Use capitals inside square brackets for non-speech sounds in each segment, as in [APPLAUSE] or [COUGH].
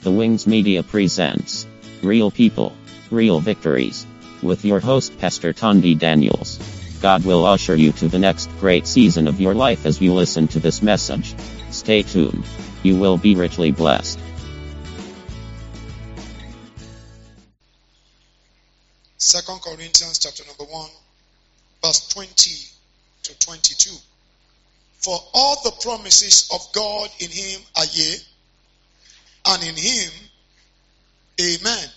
The Wings Media presents Real People, Real Victories with your host, Pastor Tondi Daniels. God will usher you to the next great season of your life as you listen to this message. Stay tuned. You will be richly blessed. Second Corinthians chapter number 1, verse 20 to 22. For all the promises of God in him are yea, and in him, amen,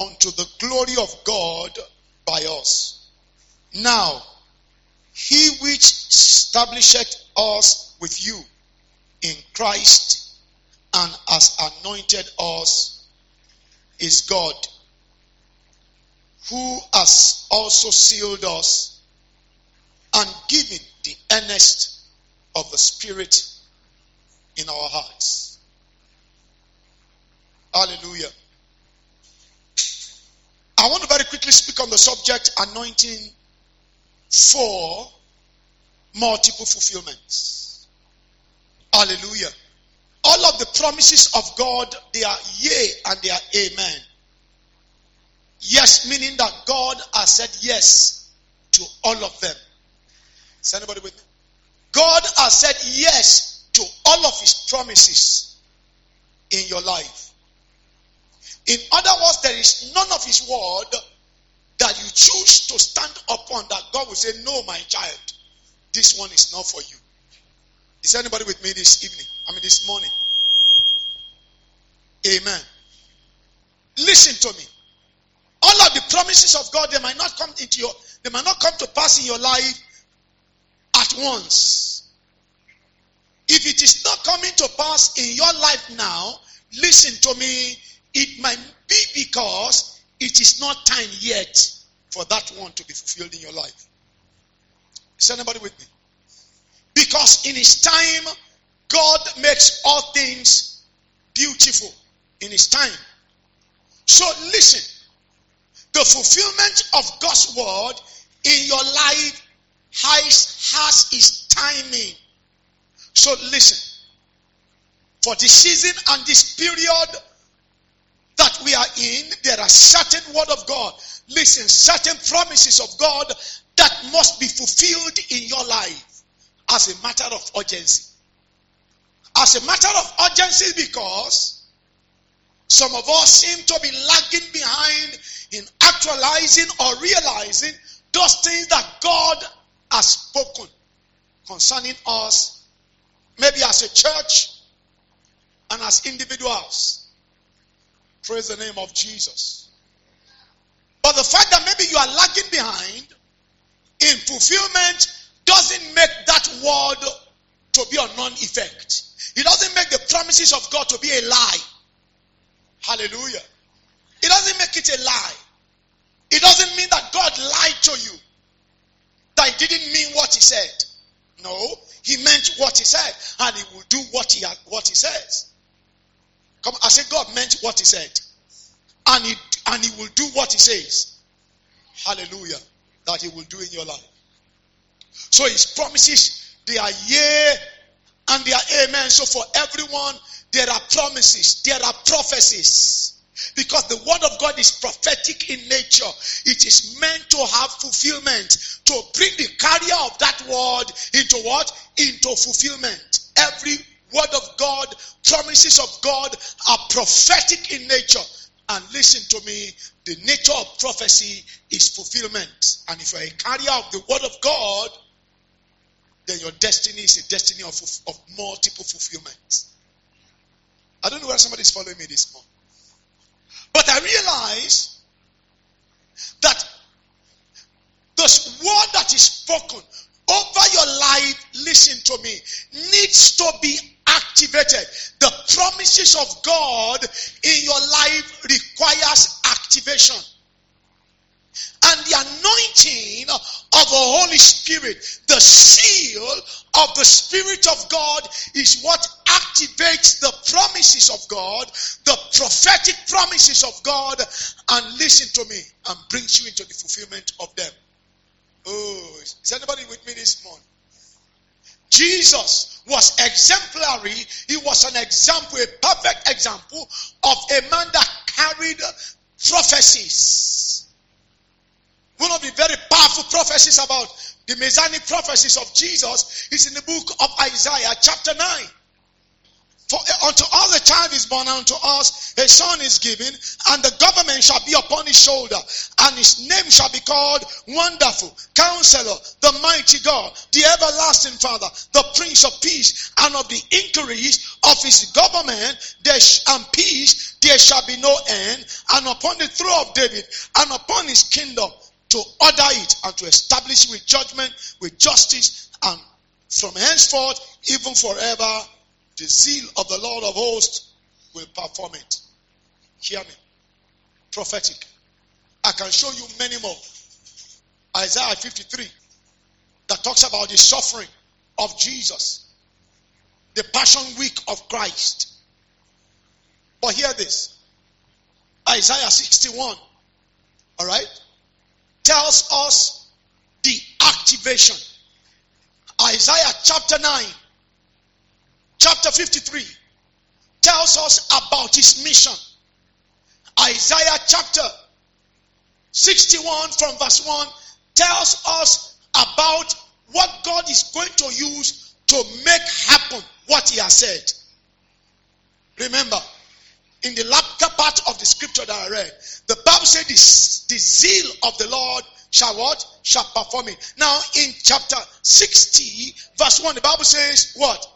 unto the glory of God by us. Now, he which establisheth us with you in Christ and has anointed us is God, who has also sealed us and given the earnest of the Spirit in our hearts. Hallelujah. I want to very quickly speak on the subject anointing for multiple fulfillments. Hallelujah. All of the promises of God, they are yea and they are amen. Yes, meaning that God has said yes to all of them. Is anybody with me? God has said yes to all of his promises in your life. In other words, there is none of his word that you choose to stand upon that God will say, No, my child, this one is not for you. Is anybody with me this evening? I mean, this morning. Amen. Listen to me. All of the promises of God, they might not come into your, they might not come to pass in your life at once. If it is not coming to pass in your life now, listen to me, it might be because it is not time yet for that one to be fulfilled in your life. Is anybody with me? Because in his time, God makes all things beautiful in his time. So listen, the fulfillment of God's word in your life has, has its timing. So listen, for the season and this period we are in, there are certain word of God. Listen, certain promises of God that must be fulfilled in your life as a matter of urgency. As a matter of urgency because some of us seem to be lagging behind in actualizing or realizing those things that God has spoken concerning us, maybe as a church and as individuals. Praise the name of Jesus. But the fact that maybe you are lagging behind in fulfillment doesn't make that word to be a non effect. It doesn't make the promises of God to be a lie. Hallelujah. It doesn't make it a lie. It doesn't mean that God lied to you. That he didn't mean what he said. No, he meant what he said, and he will do what he what he says. Come, I said God meant what he said, and he and he will do what he says. Hallelujah! That he will do in your life. So his promises they are yea and they are amen. So for everyone there are promises, there are prophecies. Because the word of God is prophetic in nature. It is meant to have fulfillment, to bring the carrier of that word into what? Into fulfillment. Every word of God, promises of God are prophetic in nature. And listen to me, the nature of prophecy is fulfillment. And if you're a carrier of the word of God, then your destiny is a destiny of, of multiple fulfillments. I don't know where somebody is following me this morning. But I realize that the word that is spoken over your life, listen to me, needs to be activated. The promises of God in your life requires activation. And the anointing of the Holy Spirit, the seal of the Spirit of God is what activates the promises of God, the prophetic promises of God, and listen to me, and brings you into the fulfillment of them. Oh, is anybody with me this morning? Jesus was exemplary. He was an example, a perfect example of a man that carried prophecies. One of the very powerful prophecies about the messianic prophecies of Jesus is in the book of Isaiah, chapter 9. For unto us a child is born, unto us a son is given, and the government shall be upon his shoulder, and his name shall be called Wonderful, Counselor, the Mighty God, the Everlasting Father, the Prince of Peace, and of the increase of his government and peace there shall be no end, and upon the throne of David, and upon his kingdom, to order it and to establish with judgment, with justice, and from henceforth, even forever, the zeal of the Lord of hosts will perform it. Hear me. Prophetic. I can show you many more. Isaiah 53 that talks about the suffering of Jesus, the passion week of Christ. But hear this Isaiah 61, all right, tells us the activation. Isaiah chapter 9 chapter 53 tells us about his mission. Isaiah chapter 61 from verse 1 tells us about what God is going to use to make happen what he has said. Remember, in the latter part of the scripture that I read, the Bible said the, the zeal of the Lord shall what? Shall perform it. Now in chapter 60, verse 1, the Bible says what?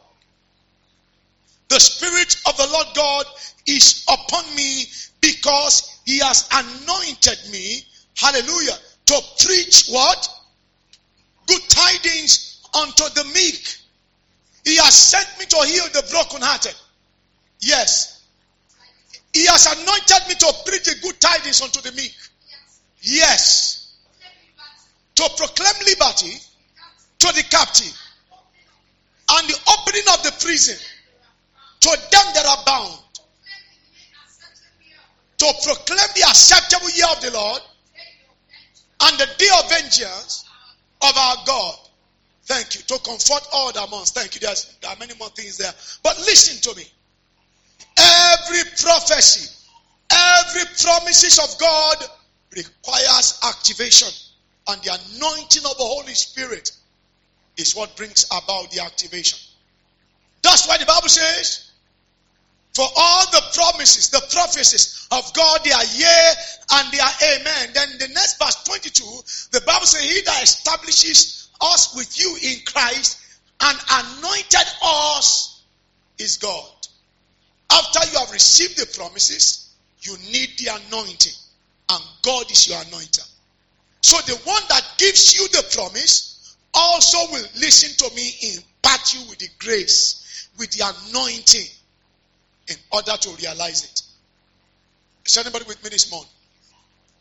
The Spirit of the Lord God is upon me because He has anointed me, hallelujah, to preach what? Good tidings unto the meek. He has sent me to heal the brokenhearted. Yes. He has anointed me to preach the good tidings unto the meek. Yes. To proclaim liberty to the captive and the opening of the prison to them that are bound, to proclaim the acceptable year of the Lord and the day of vengeance of our God. Thank you. To comfort all the months. Thank you. There's, there are many more things there. But listen to me. Every prophecy, every promises of God requires activation. And the anointing of the Holy Spirit is what brings about the activation. That's why the Bible says, for all the promises, the prophecies of God, they are yea and they are amen. Then the next verse 22, the Bible says, He that establishes us with you in Christ and anointed us is God. After you have received the promises, you need the anointing. And God is your anointer. So the one that gives you the promise also will listen to me, impart you with the grace, with the anointing in order to realize it. Is anybody with me this morning?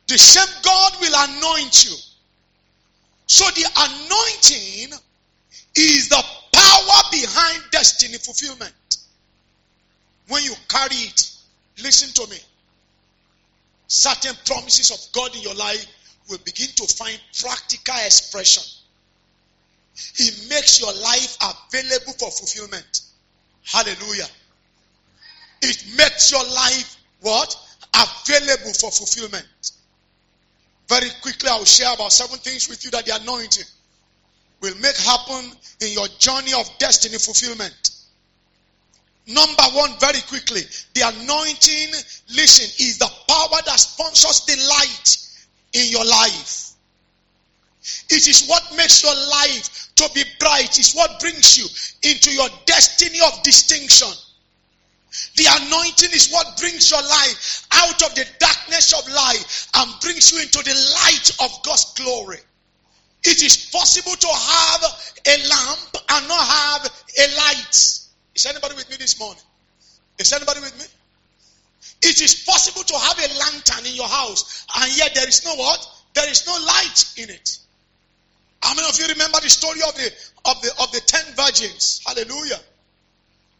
The same God will anoint you. So the anointing is the power behind destiny fulfillment. When you carry it, listen to me. Certain promises of God in your life will begin to find practical expression. He makes your life available for fulfillment. Hallelujah. It makes your life what? Available for fulfillment. Very quickly, I will share about seven things with you that the anointing will make happen in your journey of destiny fulfillment. Number one, very quickly, the anointing, listen, is the power that sponsors the light in your life. It is what makes your life to be bright. It's what brings you into your destiny of distinction. The anointing is what brings your life out of the darkness of life and brings you into the light of God's glory. It is possible to have a lamp and not have a light. Is anybody with me this morning? Is anybody with me? It is possible to have a lantern in your house and yet there is no what? There is no light in it. How many of you remember the story of the of the of the ten virgins? Hallelujah.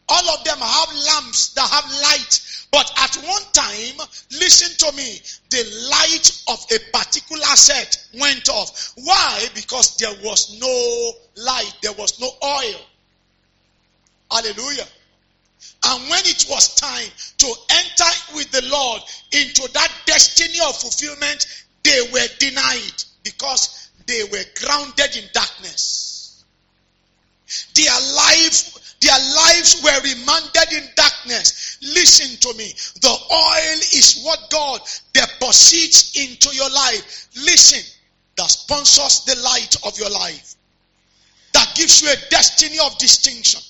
All of them have lamps that have light. But at one time, listen to me, the light of a particular set went off. Why? Because there was no light, there was no oil. Hallelujah. And when it was time to enter with the Lord into that destiny of fulfillment, they were denied because they were grounded in darkness. Their life, their lives were remanded in darkness. Listen to me. The oil is what God deposits into your life. Listen, that sponsors the light of your life. That gives you a destiny of distinction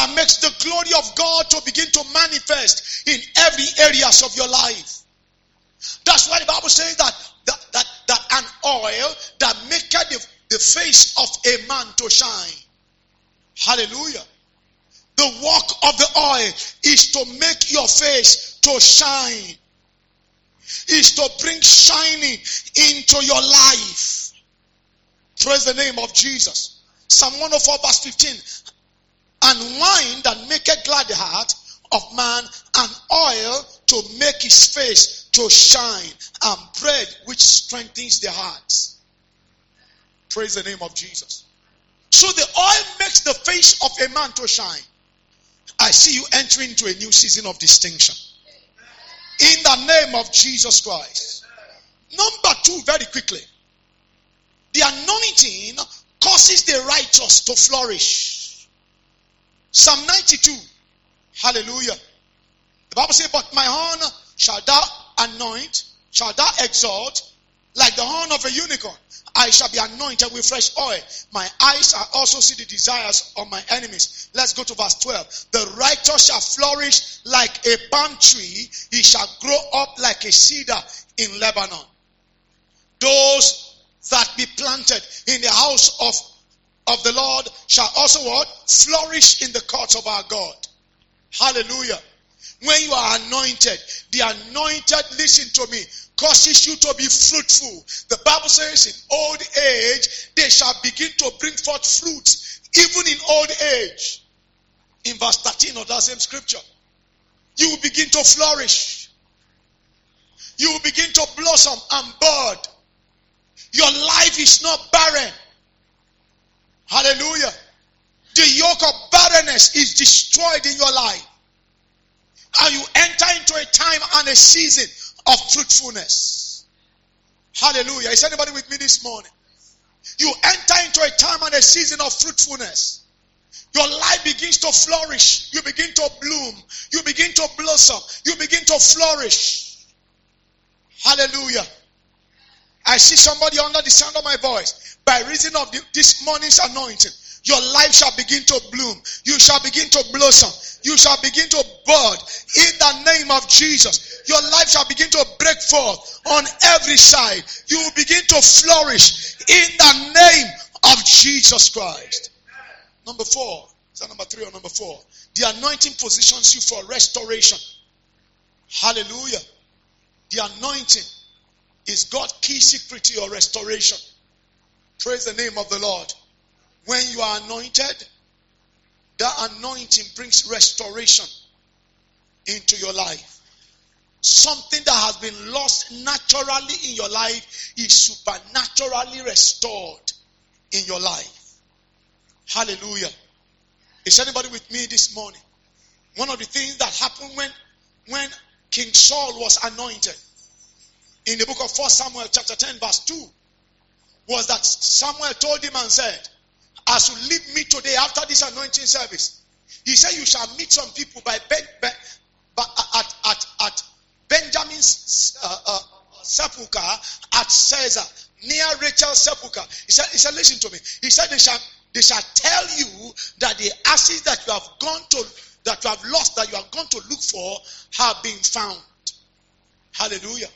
that makes the glory of God to begin to manifest in every areas of your life. That's why the Bible says that that, that, that an oil that maketh the, the face of a man to shine. Hallelujah. The work of the oil is to make your face to shine. Is to bring shining into your life. Praise the name of Jesus. Psalm 104 verse 15 and wine that maketh glad the heart of man, and oil to make his face to shine, and bread which strengthens the hearts. Praise the name of Jesus. So the oil makes the face of a man to shine. I see you entering into a new season of distinction. In the name of Jesus Christ. Number two, very quickly. The anointing causes the righteous to flourish. Psalm 92. Hallelujah. The Bible says, But my horn shall thou anoint, shall thou exalt, like the horn of a unicorn. I shall be anointed with fresh oil. My eyes shall also see the desires of my enemies. Let's go to verse 12. The righteous shall flourish like a palm tree. He shall grow up like a cedar in Lebanon. Those that be planted in the house of of the Lord shall also what? Flourish in the courts of our God. Hallelujah. When you are anointed, the anointed, listen to me, causes you to be fruitful. The Bible says in old age, they shall begin to bring forth fruits, even in old age. In verse 13 of that same scripture, you will begin to flourish. You will begin to blossom and bud. Your life is not barren. Hallelujah. The yoke of barrenness is destroyed in your life. And you enter into a time and a season of fruitfulness. Hallelujah. Is anybody with me this morning? You enter into a time and a season of fruitfulness. Your life begins to flourish. You begin to bloom. You begin to blossom. You begin to flourish. Hallelujah. I see somebody under the sound of my voice. By reason of the, this morning's anointing, your life shall begin to bloom. You shall begin to blossom. You shall begin to bud in the name of Jesus. Your life shall begin to break forth on every side. You will begin to flourish in the name of Jesus Christ. Number four. Is that number three or number four? The anointing positions you for restoration. Hallelujah. The anointing is God's key secret to your restoration. Praise the name of the Lord. When you are anointed, that anointing brings restoration into your life. Something that has been lost naturally in your life is supernaturally restored in your life. Hallelujah. Is anybody with me this morning? One of the things that happened when, when King Saul was anointed in the book of 1 Samuel chapter 10 verse 2 was that Samuel told him and said, as you leave me today after this anointing service, he said you shall meet some people by ben, ben, at, at, at Benjamin's uh, uh, sepulchre at Zelzah near Rachel's sepulchre. He said, he said, listen to me. He said they shall they shall tell you that the ashes that you have gone to that you have lost, that you have gone to look for, have been found. Hallelujah.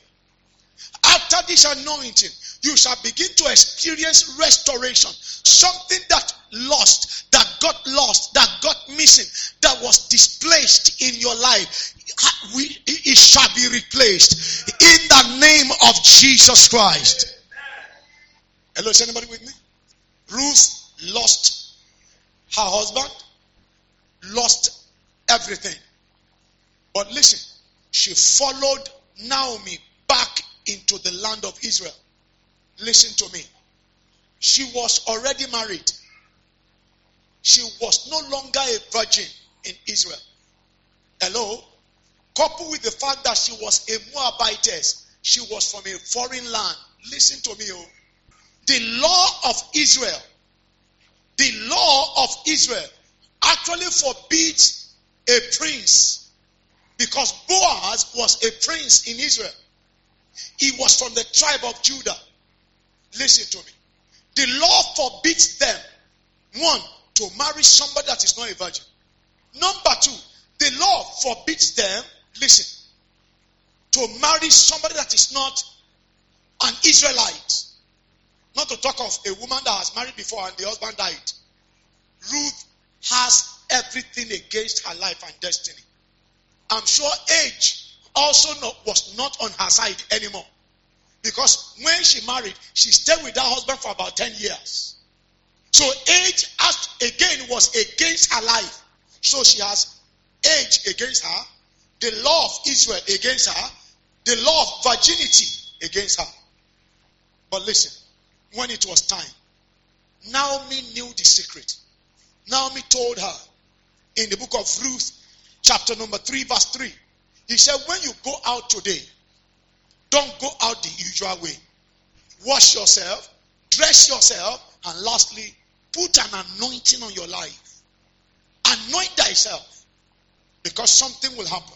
After this anointing, you shall begin to experience restoration. Something that lost, that got lost, that got missing, that was displaced in your life, it shall be replaced in the name of Jesus Christ. Hello, is anybody with me? Ruth lost her husband, lost everything. But listen, she followed Naomi into the land of Israel. Listen to me. She was already married. she was no longer a virgin in Israel. Hello? Coupled with the fact that she was a Moabitess, she was from a foreign land. Listen to me, oh. The law of Israel, the law of Israel actually forbids a prince because Boaz was a prince in Israel. He was from the tribe of Judah. Listen to me. The law forbids them, one, to marry somebody that is not a virgin. Number two, the law forbids them, listen, to marry somebody that is not an Israelite. Not to talk of a woman that has married before and the husband died. Ruth has everything against her life and destiny. I'm sure age also not, was not on her side anymore. Because when she married, she stayed with her husband for about 10 years. So age again was against her life. So she has age against her, the law of Israel against her, the law of virginity against her. But listen, when it was time, Naomi knew the secret. Naomi told her in the book of Ruth, chapter number 3, verse 3. He said, When you go out today, don't go out the usual way. Wash yourself, dress yourself, and lastly, put an anointing on your life. Anoint thyself because something will happen.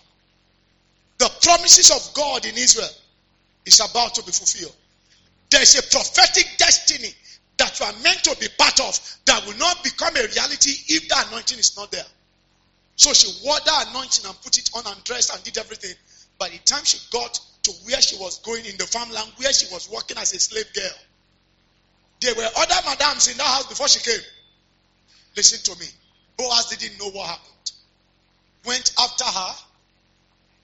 The promises of God in Israel is about to be fulfilled. There's a prophetic destiny that you are meant to be part of that will not become a reality if the anointing is not there. So she wore that anointing and put it on and dressed and did everything. By the time she got to where she was going in the farmland, where she was working as a slave girl, there were other madams in that house before she came. Listen to me. Boaz didn't know what happened. Went after her,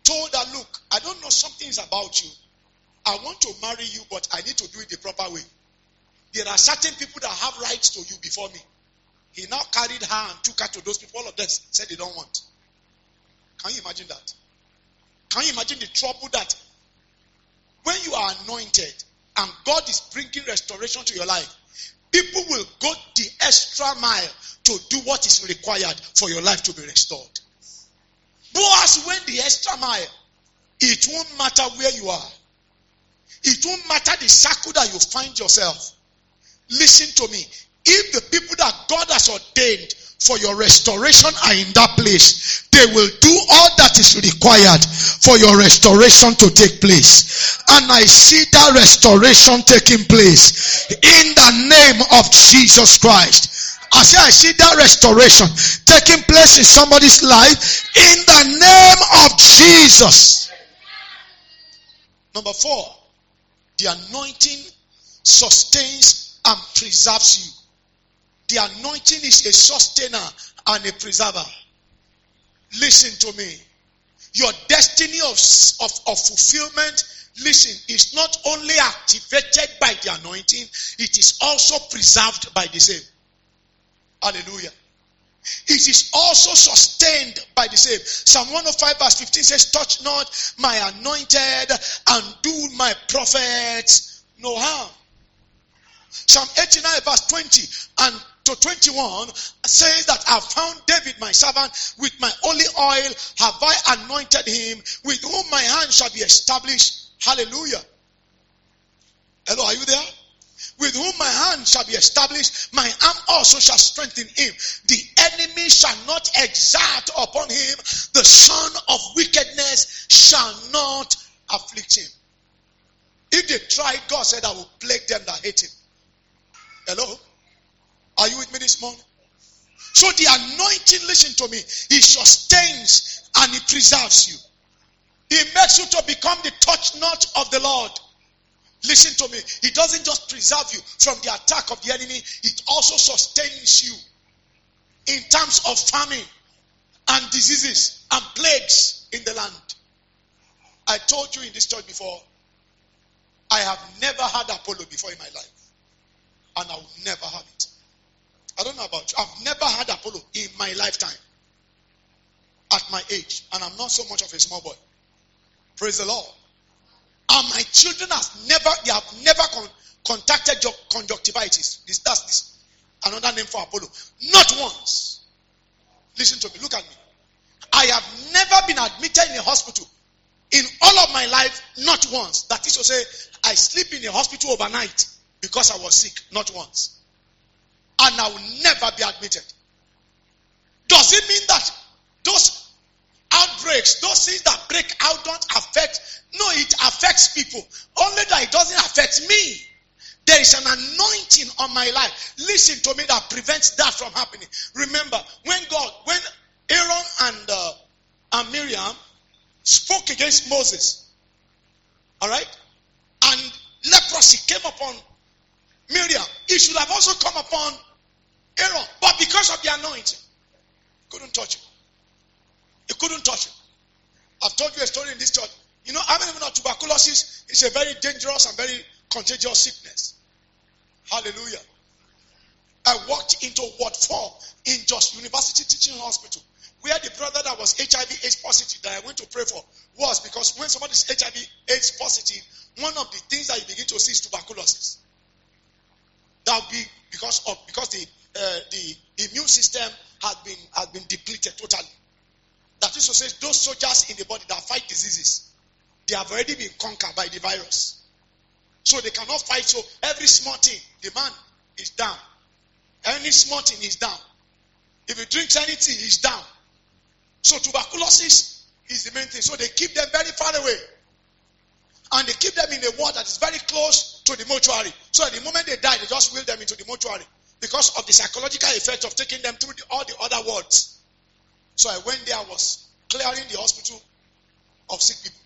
told her, Look, I don't know something is about you. I want to marry you, but I need to do it the proper way. There are certain people that have rights to you before me. He now carried her and took her to those people. All of them said they don't want. Can you imagine that? Can you imagine the trouble that when you are anointed and God is bringing restoration to your life, people will go the extra mile to do what is required for your life to be restored. Boaz went the extra mile. It won't matter where you are. It won't matter the circle that you find yourself. Listen to me. If the people that God has ordained for your restoration are in that place, they will do all that is required for your restoration to take place. And I see that restoration taking place in the name of Jesus Christ. I say I see that restoration taking place in somebody's life in the name of Jesus. Number four, the anointing sustains and preserves you. The anointing is a sustainer and a preserver. Listen to me. Your destiny of, of, of fulfillment, listen, is not only activated by the anointing, it is also preserved by the same. Hallelujah. It is also sustained by the same. Psalm 105 verse 15 says, Touch not my anointed and do my prophets no harm. Psalm 89 verse 20 and to 21 says that I found David my servant with my holy oil have I anointed him with whom my hand shall be established. Hallelujah. Hello, are you there? With whom my hand shall be established, my arm also shall strengthen him. The enemy shall not exert upon him, the son of wickedness shall not afflict him. If they try, God said, I will plague them that hate him. Hello? Are you with me this morning? So the anointing, listen to me, it sustains and it preserves you. It makes you to become the touch not of the Lord. Listen to me. It doesn't just preserve you from the attack of the enemy, it also sustains you in terms of famine and diseases and plagues in the land. I told you in this church before, I have never had Apollo before in my life. And I will never have it. I don't know about you. I've never had Apollo in my lifetime. At my age. And I'm not so much of a small boy. Praise the Lord. And my children have never, they have never con- contacted conjunctivitis. This, that's this. another name for Apollo. Not once. Listen to me. Look at me. I have never been admitted in a hospital in all of my life, not once. That is to say, I sleep in a hospital overnight because I was sick, not once. And I will never be admitted. Does it mean that those outbreaks, those things that break out don't affect? No, it affects people. Only that it doesn't affect me. There is an anointing on my life. Listen to me that prevents that from happening. Remember, when God, when Aaron and, uh, and Miriam spoke against Moses, all right, and leprosy came upon Miriam, it should have also come upon Aaron, but because of the anointing, couldn't touch him. He couldn't touch him. I've told you a story in this church. You know, I mean, even know tuberculosis is a very dangerous and very contagious sickness. Hallelujah. I walked into Ward 4 in Jos University Teaching Hospital, where the brother that was HIV AIDS positive that I went to pray for was because when somebody is HIV AIDS positive, one of the things that you begin to see is tuberculosis. That will be because of because the uh, the immune system has been has been depleted totally. That is to say, those soldiers in the body that fight diseases, they have already been conquered by the virus. So they cannot fight. So every small thing, the man is down. Any small thing is down. If he drinks anything, he's down. So tuberculosis is the main thing. So they keep them very far away. And they keep them in a ward that is very close to the mortuary. So at the moment they die, they just wheel them into the mortuary because of the psychological effect of taking them through the, all the other wards. So I went there, I was clearing the hospital of sick people.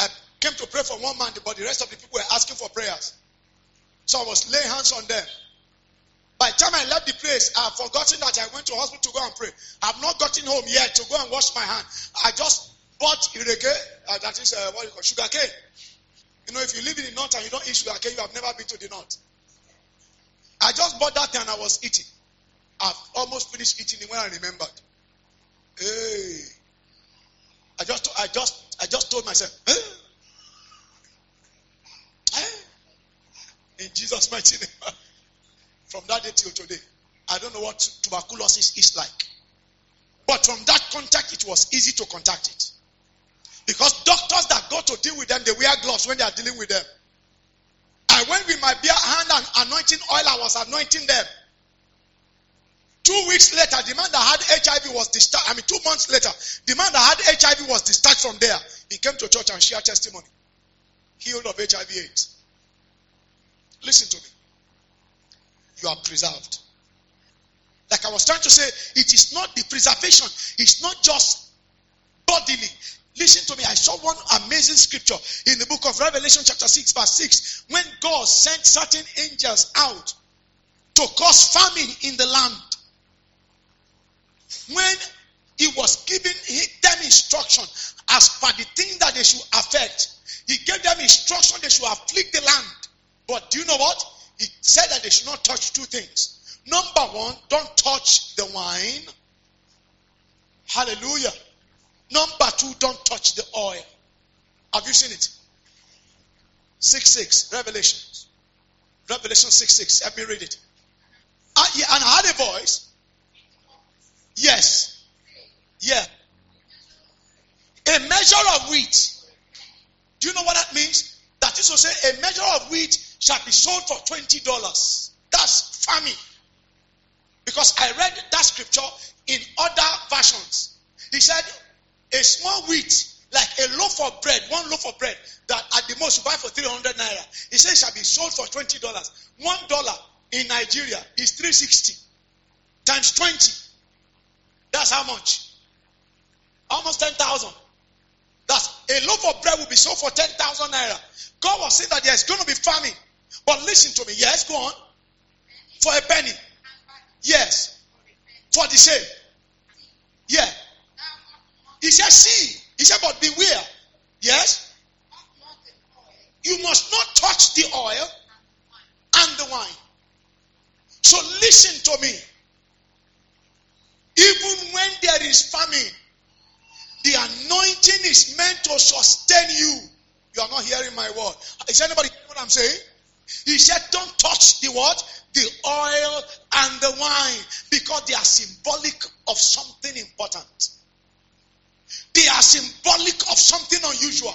I came to pray for one man, but the rest of the people were asking for prayers. So I was laying hands on them. By the time I left the place, I have forgotten that I went to hospital to go and pray. I've not gotten home yet to go and wash my hand. I just bought ireke, uh, that is uh, what you call sugar cane. You know, if you live in the north and you don't eat sugar cane, you have never been to the north. I just bought that thing and I was eating. I've almost finished eating it when I remembered. Hey. I just I just I just told myself, hey. In Jesus' mighty name. [LAUGHS] From that day till today. I don't know what tuberculosis is like. But from that contact, it was easy to contact it. Because doctors that go to deal with them, they wear gloves when they are dealing with them. I went with my bare hand and anointing oil, I was anointing them. Two weeks later, the man that had HIV was discharged. I mean, two months later, the man that had HIV was discharged from there. He came to church and shared testimony. Healed of HIV AIDS. Listen to me. You are preserved. Like I was trying to say, it is not the preservation, it's not just bodily. Listen to me. I saw one amazing scripture in the book of Revelation, chapter 6, verse 6. When God sent certain angels out to cause famine in the land. When he was giving them instruction as per the thing that they should affect, he gave them instruction they should afflict the land. But do you know what? He said that they should not touch two things. Number one, don't touch the wine. Hallelujah. Number two, don't touch the oil. Have you seen it? 6 6, Revelation. Revelation 6 6. Let me read it. Uh, yeah, and I had a voice. Yes. Yeah. A measure of wheat. Do you know what that means? That is to say, a measure of wheat shall be sold for $20. That's famine. Because I read that scripture in other versions. He said, a small wheat, like a loaf of bread, one loaf of bread, that at the most you buy for 300 naira. He says shall be sold for $20. One dollar in Nigeria is 360 times 20. That's how much? Almost 10,000. That's a loaf of bread will be sold for 10,000 naira. God was saying that there's going to be famine. But listen to me. Yes, go on. For a penny. Yes. For the same. Yeah. He said, see. He said, but beware. Yes? You must not touch the oil and the wine. So listen to me. Even when there is famine, the anointing is meant to sustain you. You are not hearing my word. Is anybody hearing what I'm saying? He said, Don't touch the what? The oil and the wine because they are symbolic of something important. They are symbolic of something unusual.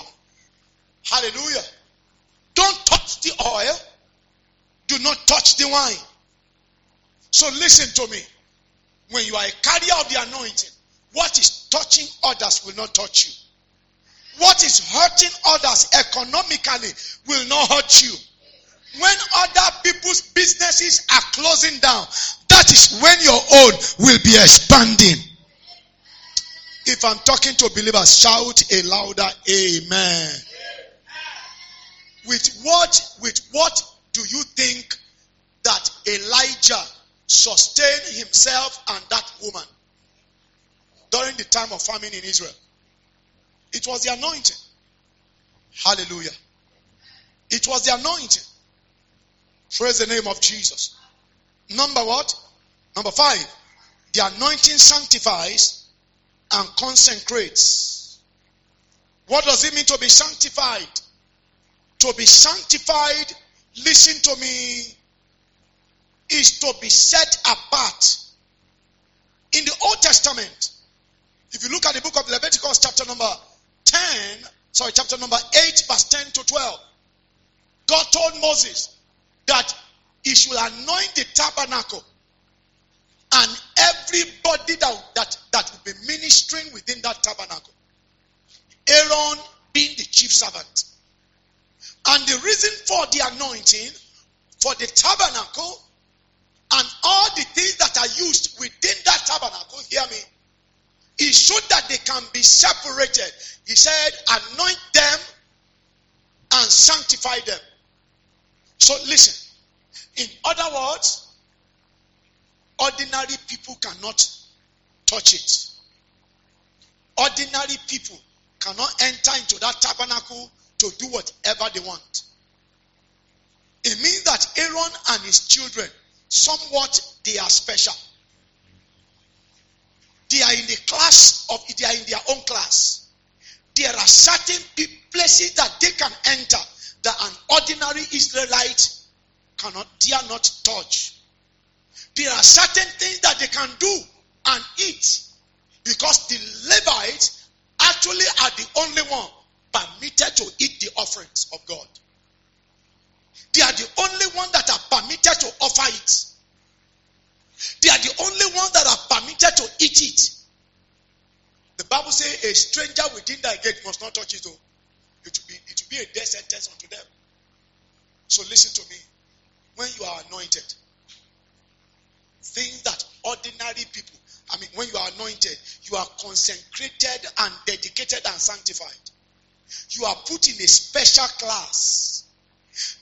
Hallelujah. Don't touch the oil. Do not touch the wine. So listen to me. When you are a carrier of the anointing, what is touching others will not touch you. What is hurting others economically will not hurt you. When other people's businesses are closing down, that is when your own will be expanding. If I'm talking to believers, shout a louder amen. With what, with what do you think that Elijah sustained himself and that woman during the time of famine in Israel? It was the anointing. Hallelujah. It was the anointing. Praise the name of Jesus. Number what? Number five. The anointing sanctifies and consecrates. What does it mean to be sanctified? To be sanctified, listen to me, is to be set apart. In the Old Testament, if you look at the book of Leviticus, chapter number 10, sorry, chapter number 8, verse 10 to 12, God told Moses that he should anoint the tabernacle and everybody that, that, that will be ministering within that tabernacle. Aaron being the chief servant. And the reason for the anointing for the tabernacle and all the things that are used within that tabernacle, hear me, is so that they can be separated. He said, anoint them and sanctify them. So listen. In other words, ordinary people cannot touch it. Ordinary people cannot enter into that tabernacle to do whatever they want. It means that Aaron and his children, somewhat they are special. They are in the class of, they are in their own class. There are certain places that they can enter that an ordinary Israelite cannot, dare not touch. There are certain things that they can do and eat because the Levites actually are the only one permitted to eat the offerings of God. They are the only one that are permitted to offer it. They are the only ones that are permitted to eat it. The Bible says a stranger within thy gate must not touch it. Though. It will be it will be a death sentence unto them. So listen to me. When you are anointed, things that ordinary people, I mean, when you are anointed, you are consecrated and dedicated and sanctified. You are put in a special class.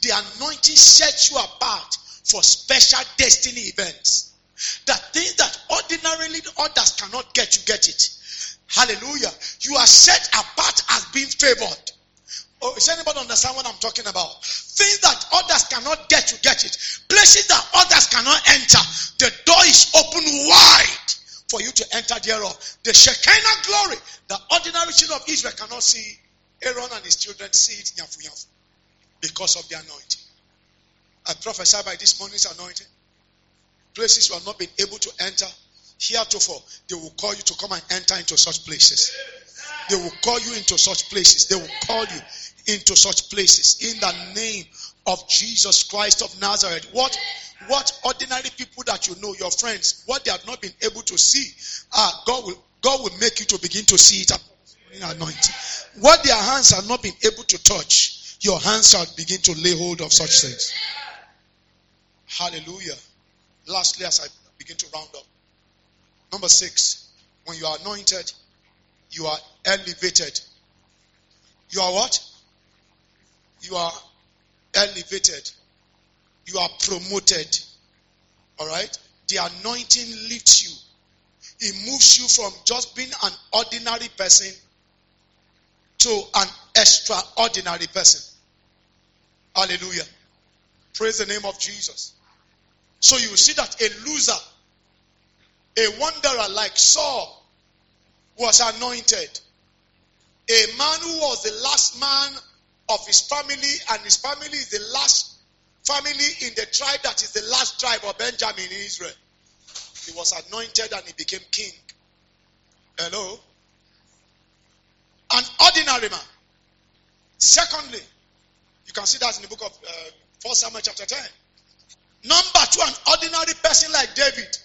The anointing sets you apart for special destiny events. That things that ordinarily others cannot get, you get it. Hallelujah. You are set apart as being favored. Oh, is anybody understand what I'm talking about? Things that others cannot get, you get it. Places that others cannot enter, the door is open wide for you to enter thereof. The Shekinah glory, the ordinary children of Israel cannot see. Aaron and his children see it yafu yafu because of the anointing. I prophesy by this morning's anointing. Places you have not been able to enter, heretofore, they will call you to come and enter into such places. They will call you into such places. They will call you into such places in the name of Jesus Christ of Nazareth. What what ordinary people that you know, your friends, what they have not been able to see, ah, God will God will make you to begin to see it in anointing. What their hands have not been able to touch, your hands shall begin to lay hold of such things. Hallelujah. Lastly, as I begin to round up. Number six, when you are anointed, you are elevated. You are what? You are elevated. You are promoted. Alright? The anointing lifts you. It moves you from just being an ordinary person to an extraordinary person. Hallelujah. Praise the name of Jesus. So you see that a loser, a wanderer like Saul, was anointed. A man who was the last man of his family, and his family is the last family in the tribe that is the last tribe of Benjamin in Israel. He was anointed and he became king. Hello? An ordinary man. Secondly, you can see that in the book of uh, 1 Samuel chapter 10. Number two, an ordinary person like David,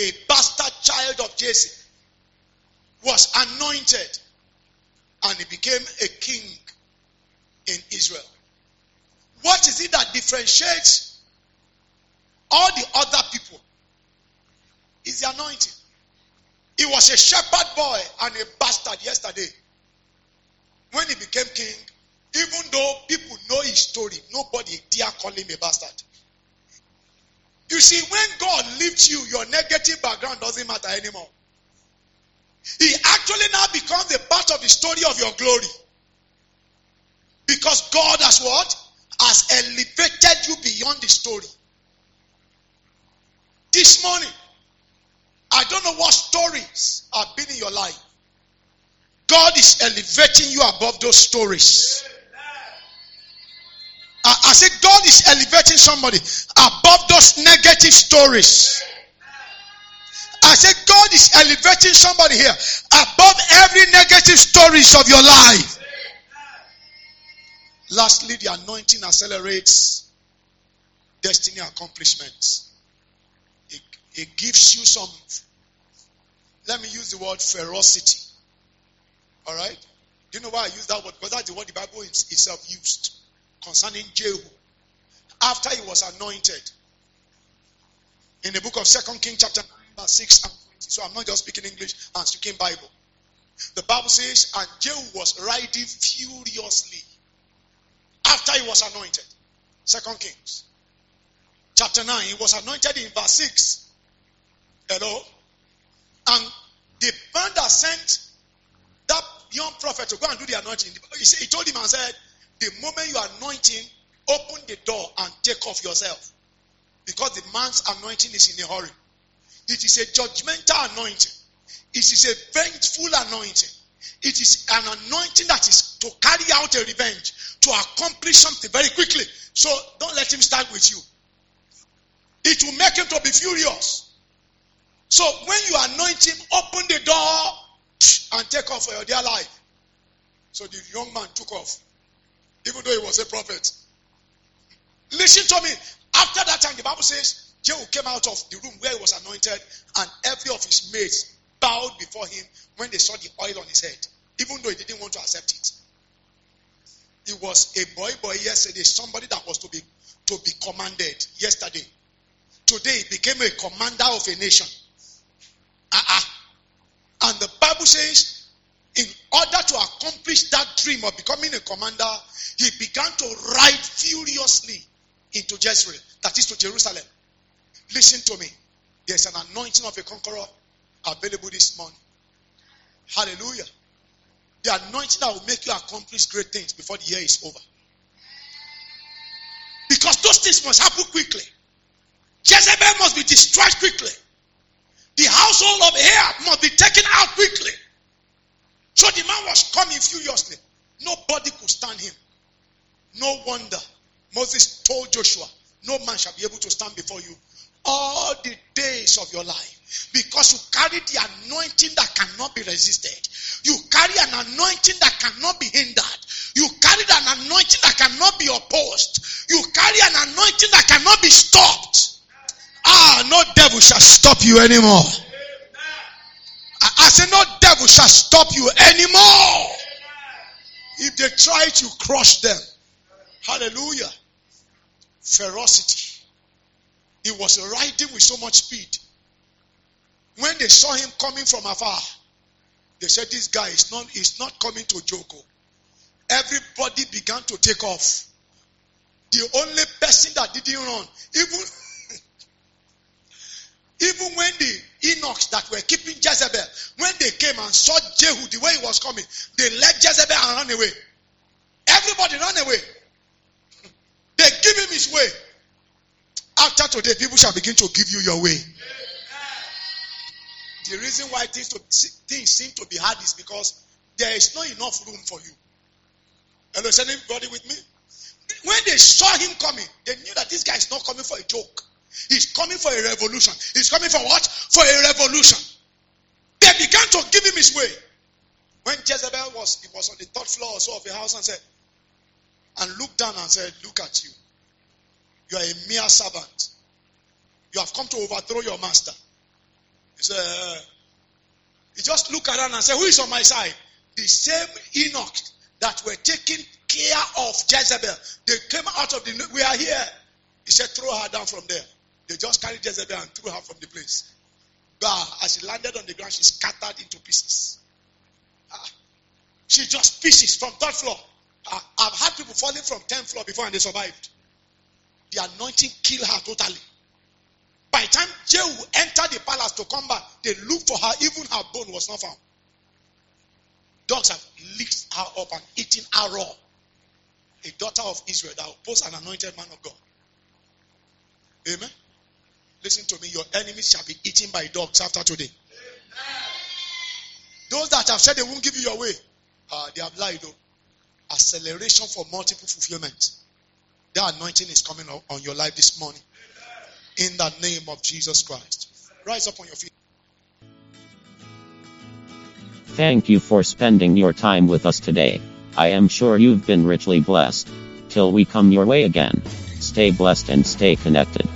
a bastard child of Jesse, was anointed and he became a king in Israel. What is it that differentiates all the other people? Is the anointing. He was a shepherd boy and a bastard yesterday. When he became king, even though people know his story, nobody dare call him a bastard. You see, when God lifts you, your negative background doesn't matter anymore. He actually now of the story of your glory. Because God has what? Has elevated you beyond the story. This morning, I don't know what stories have been in your life. God is elevating you above those stories. I, I said, God is elevating somebody above those negative stories. I said, God is elevating somebody here above every negative stories of your life. Lastly, the anointing accelerates destiny accomplishments. It, it gives you some, let me use the word ferocity. All right? Do you know why I use that word? Because that's the word the Bible itself used concerning Jehu after he was anointed. In the book of Second King, chapter 9, verse 6 and 20. So I'm not just speaking English, I'm speaking Bible. The Bible says, and Jehu was riding furiously after he was anointed. Second Kings. Chapter 9, he was anointed in verse 6. Hello? And the man that sent that young prophet to go and do the anointing, he told him and said, the moment you anoint him, open the door and take off yourself. Because the man's anointing is in a hurry. It is a judgmental anointing. It is a vengeful anointing. It is an anointing that is to carry out a revenge, to accomplish something very quickly. So don't let him start with you. It will make him to be furious. So when you anoint him, open the door and take off for your dear life. So the young man took off even though he was a prophet. Listen to me. After that time, the Bible says Jehu came out of the room where he was anointed, and every of his mates bowed before him when they saw the oil on his head, even though he didn't want to accept it. He was a boy boy yesterday, somebody that was to be to be commanded yesterday. Today he became a commander of a nation. Uh-uh. And the Bible says, in order to accomplish that dream of becoming a commander, he began to ride furiously into Jezreel, that is to Jerusalem. Listen to me. There's an anointing of a conqueror available this morning. Hallelujah. The anointing that will make you accomplish great things before the year is over. Because those things must happen quickly. Jezebel must be destroyed quickly. The household of Ahab must be taken out quickly. So the man was coming furiously. Nobody could stand him. No wonder Moses told Joshua, No man shall be able to stand before you all the days of your life because you carry the anointing that cannot be resisted. You carry an anointing that cannot be hindered. You carry an anointing that cannot be opposed. You carry an anointing that cannot be stopped. Ah, no devil shall stop you anymore. I, I say, no devil shall stop you anymore. If they try to crush them, Hallelujah. Ferocity. He was riding with so much speed. When they saw him coming from afar, they said, This guy is not, is not coming to Joko. Everybody began to take off. The only person that didn't run, even, [LAUGHS] even when the eunuchs that were keeping Jezebel, when they came and saw Jehu the way he was coming, they left Jezebel and ran away. Everybody ran away. [LAUGHS] They give him his way. After today, people shall begin to give you your way. The reason why things, to, things seem to be hard is because there is not enough room for you. Hello, is anybody with me? when they saw him coming, they knew that this guy is not coming for a joke. He's coming for a revolution. He's coming for what? For a revolution. They began to give him his way. When Jezebel was, he was on the third floor or so of the house and said, and looked down and said, Look at you. You are a mere servant. You have come to overthrow your master. He said, uh, he just looked around and said, Who is on my side? The same eunuch that were taking care of Jezebel. They came out of the. We are here. He said, Throw her down from there. They just carried Jezebel and threw her from the place. Bah, as she landed on the ground, she scattered into pieces. Ah, she just pieces from third floor. Ah, I've had people falling from 10th floor before and they survived. The anointing killed her totally. By the time Jehu entered the palace to come back, they looked for her, even her bone was not found. Dogs have licked her up and eaten her raw. A daughter of Israel that opposed an anointed man of God. Amen. Listen to me, your enemies shall be eaten by dogs after today. Amen. Those that have said they won't give you your way, uh, they have lied though. Acceleration for multiple fulfillment. The anointing is coming on your life this morning. In the name of Jesus Christ. Rise up on your feet. Thank you for spending your time with us today. I am sure you've been richly blessed. Till we come your way again, stay blessed and stay connected.